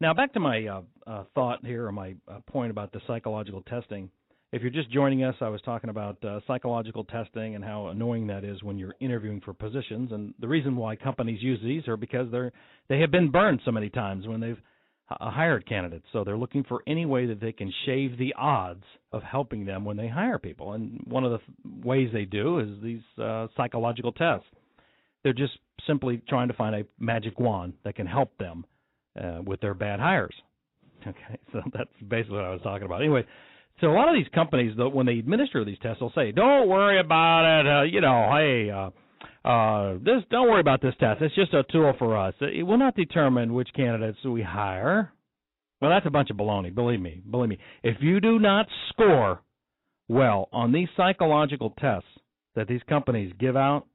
Now back to my uh, uh, thought here, or my uh, point about the psychological testing. If you're just joining us, I was talking about uh, psychological testing and how annoying that is when you're interviewing for positions. And the reason why companies use these are because they're they have been burned so many times when they've uh, hired candidates. So they're looking for any way that they can shave the odds of helping them when they hire people. And one of the th- ways they do is these uh, psychological tests. They're just simply trying to find a magic wand that can help them uh, with their bad hires. Okay, so that's basically what I was talking about. Anyway, so a lot of these companies, though, when they administer these tests, they'll say, "Don't worry about it. Uh, you know, hey, uh, uh, this don't worry about this test. It's just a tool for us. It will not determine which candidates we hire." Well, that's a bunch of baloney. Believe me, believe me. If you do not score well on these psychological tests that these companies give out,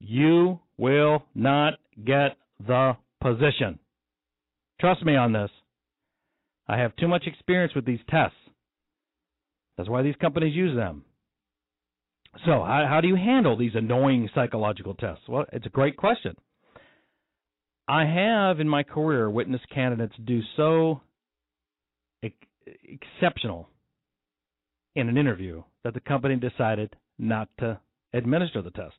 you will not get the position. Trust me on this. I have too much experience with these tests. That's why these companies use them. So, how, how do you handle these annoying psychological tests? Well, it's a great question. I have in my career witnessed candidates do so ex- exceptional in an interview that the company decided not to administer the test.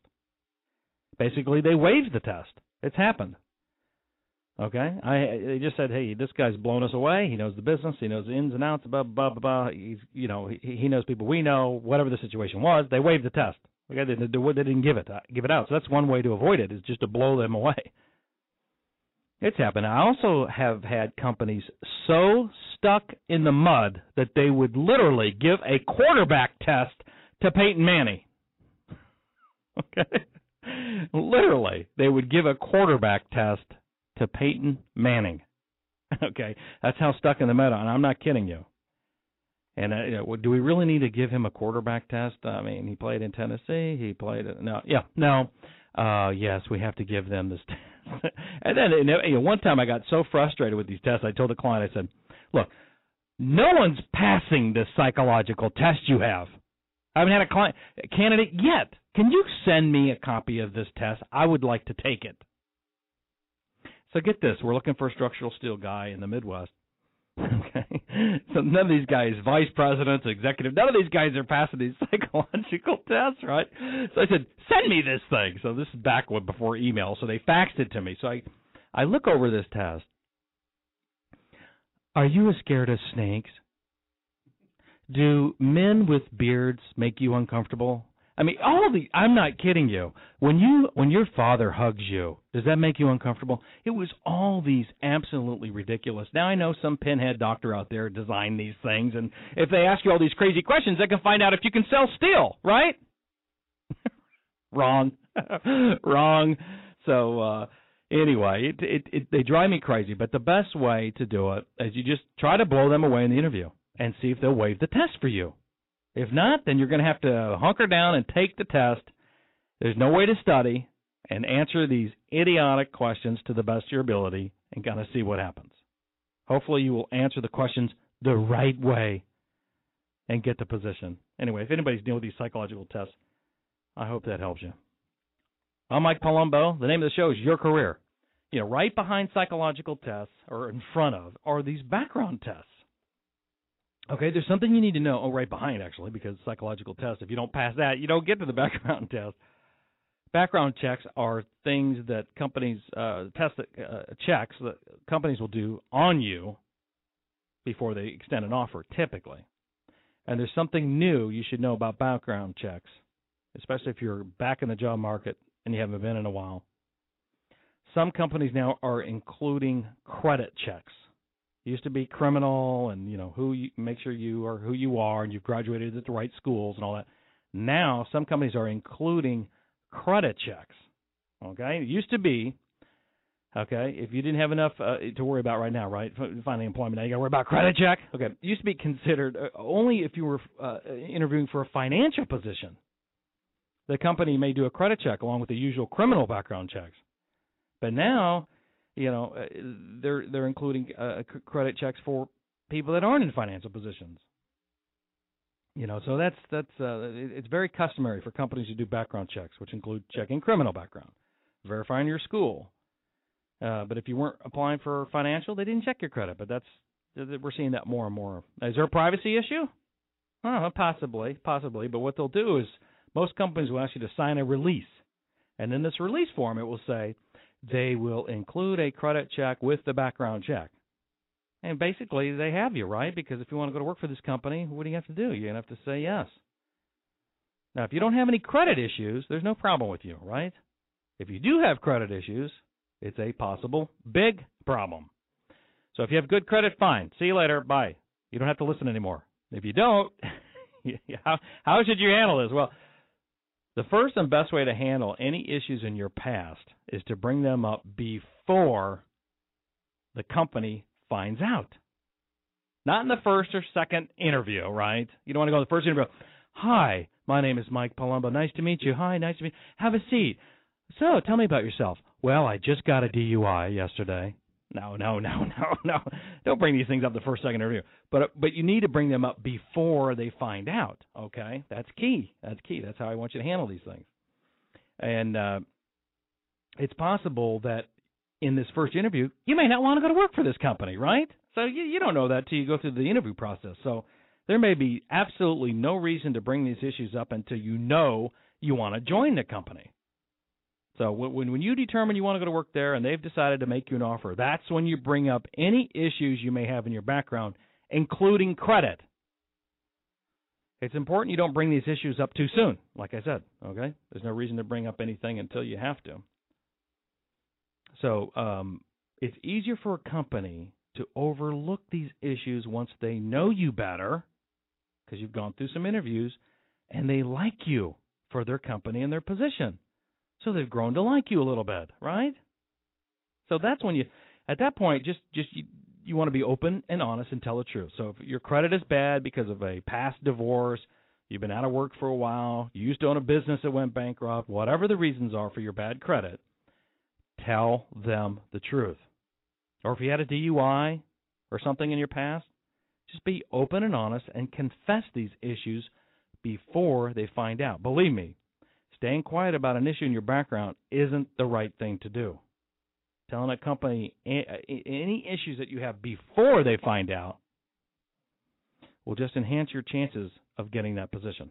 Basically, they waived the test. It's happened. Okay, I they just said, hey, this guy's blown us away. He knows the business. He knows the ins and outs. Blah blah blah blah. He's you know he, he knows people we know. Whatever the situation was, they waived the test. Okay, they, they, they didn't give it uh, give it out. So that's one way to avoid it is just to blow them away. It's happened. I also have had companies so stuck in the mud that they would literally give a quarterback test to Peyton Manning. Okay. Literally, they would give a quarterback test to Peyton Manning. okay, that's how stuck in the mud. And I'm not kidding you. And uh, do we really need to give him a quarterback test? I mean, he played in Tennessee. He played no, yeah, no. Uh, yes, we have to give them this test. and then you know, one time I got so frustrated with these tests, I told the client, I said, "Look, no one's passing this psychological test you have. I haven't had a client a candidate yet. Can you send me a copy of this test? I would like to take it." So get this, we're looking for a structural steel guy in the Midwest. Okay. So none of these guys, vice presidents, executive, none of these guys are passing these psychological tests, right? So I said, send me this thing. So this is back before email. So they faxed it to me. So I, I look over this test. Are you as scared of snakes? Do men with beards make you uncomfortable? I mean, all the I'm not kidding you. When you when your father hugs you, does that make you uncomfortable? It was all these absolutely ridiculous. Now I know some pinhead doctor out there designed these things and if they ask you all these crazy questions, they can find out if you can sell steel, right? Wrong. Wrong. So uh anyway, it, it it they drive me crazy, but the best way to do it is you just try to blow them away in the interview and see if they'll waive the test for you. If not, then you're going to have to hunker down and take the test. There's no way to study and answer these idiotic questions to the best of your ability and kind of see what happens. Hopefully, you will answer the questions the right way and get the position. Anyway, if anybody's dealing with these psychological tests, I hope that helps you. I'm Mike Palumbo. The name of the show is Your Career. You know, right behind psychological tests, or in front of, are these background tests. Okay, there's something you need to know. Oh, right behind actually, because psychological test. If you don't pass that, you don't get to the background test. Background checks are things that companies uh, test uh, checks that companies will do on you before they extend an offer, typically. And there's something new you should know about background checks, especially if you're back in the job market and you haven't been in a while. Some companies now are including credit checks used to be criminal and you know who you make sure you are who you are and you've graduated at the right schools and all that. Now some companies are including credit checks okay? It used to be okay if you didn't have enough uh, to worry about right now right? Finding employment now you got to worry about credit check? Okay it used to be considered uh, only if you were uh, interviewing for a financial position the company may do a credit check along with the usual criminal background checks. But now you know, uh, they're they're including uh, credit checks for people that aren't in financial positions. You know, so that's that's uh, it's very customary for companies to do background checks, which include checking criminal background, verifying your school, Uh, but if you weren't applying for financial, they didn't check your credit. But that's we're seeing that more and more. Is there a privacy issue? Possibly, possibly. But what they'll do is most companies will ask you to sign a release, and in this release form, it will say they will include a credit check with the background check. And basically, they have you, right? Because if you want to go to work for this company, what do you have to do? To have to say yes. Now, if you don't have any credit issues, there's no problem with you, right? If you do have credit issues, it's a possible big problem. So if you have good credit, fine. See you later. Bye. You don't have to listen anymore. If you don't, how, how should you handle this? Well, the first and best way to handle any issues in your past is to bring them up before the company finds out. Not in the first or second interview, right? You don't want to go to the first interview. Hi, my name is Mike Palumbo. Nice to meet you. Hi, nice to meet you. Have a seat. So, tell me about yourself. Well, I just got a DUI yesterday. No, no, no, no, no. Don't bring these things up the first second interview. But but you need to bring them up before they find out. Okay, that's key. That's key. That's how I want you to handle these things. And uh, it's possible that in this first interview, you may not want to go to work for this company, right? So you you don't know that till you go through the interview process. So there may be absolutely no reason to bring these issues up until you know you want to join the company. So when when you determine you want to go to work there and they've decided to make you an offer, that's when you bring up any issues you may have in your background, including credit. It's important you don't bring these issues up too soon, like I said, okay? There's no reason to bring up anything until you have to. So um, it's easier for a company to overlook these issues once they know you better because you've gone through some interviews and they like you for their company and their position. So they've grown to like you a little bit, right? So that's when you at that point just just you, you want to be open and honest and tell the truth. So if your credit is bad because of a past divorce, you've been out of work for a while, you used to own a business that went bankrupt, whatever the reasons are for your bad credit, tell them the truth. Or if you had a DUI or something in your past, just be open and honest and confess these issues before they find out. Believe me, staying quiet about an issue in your background isn't the right thing to do. Telling a company any issues that you have before they find out will just enhance your chances of getting that position.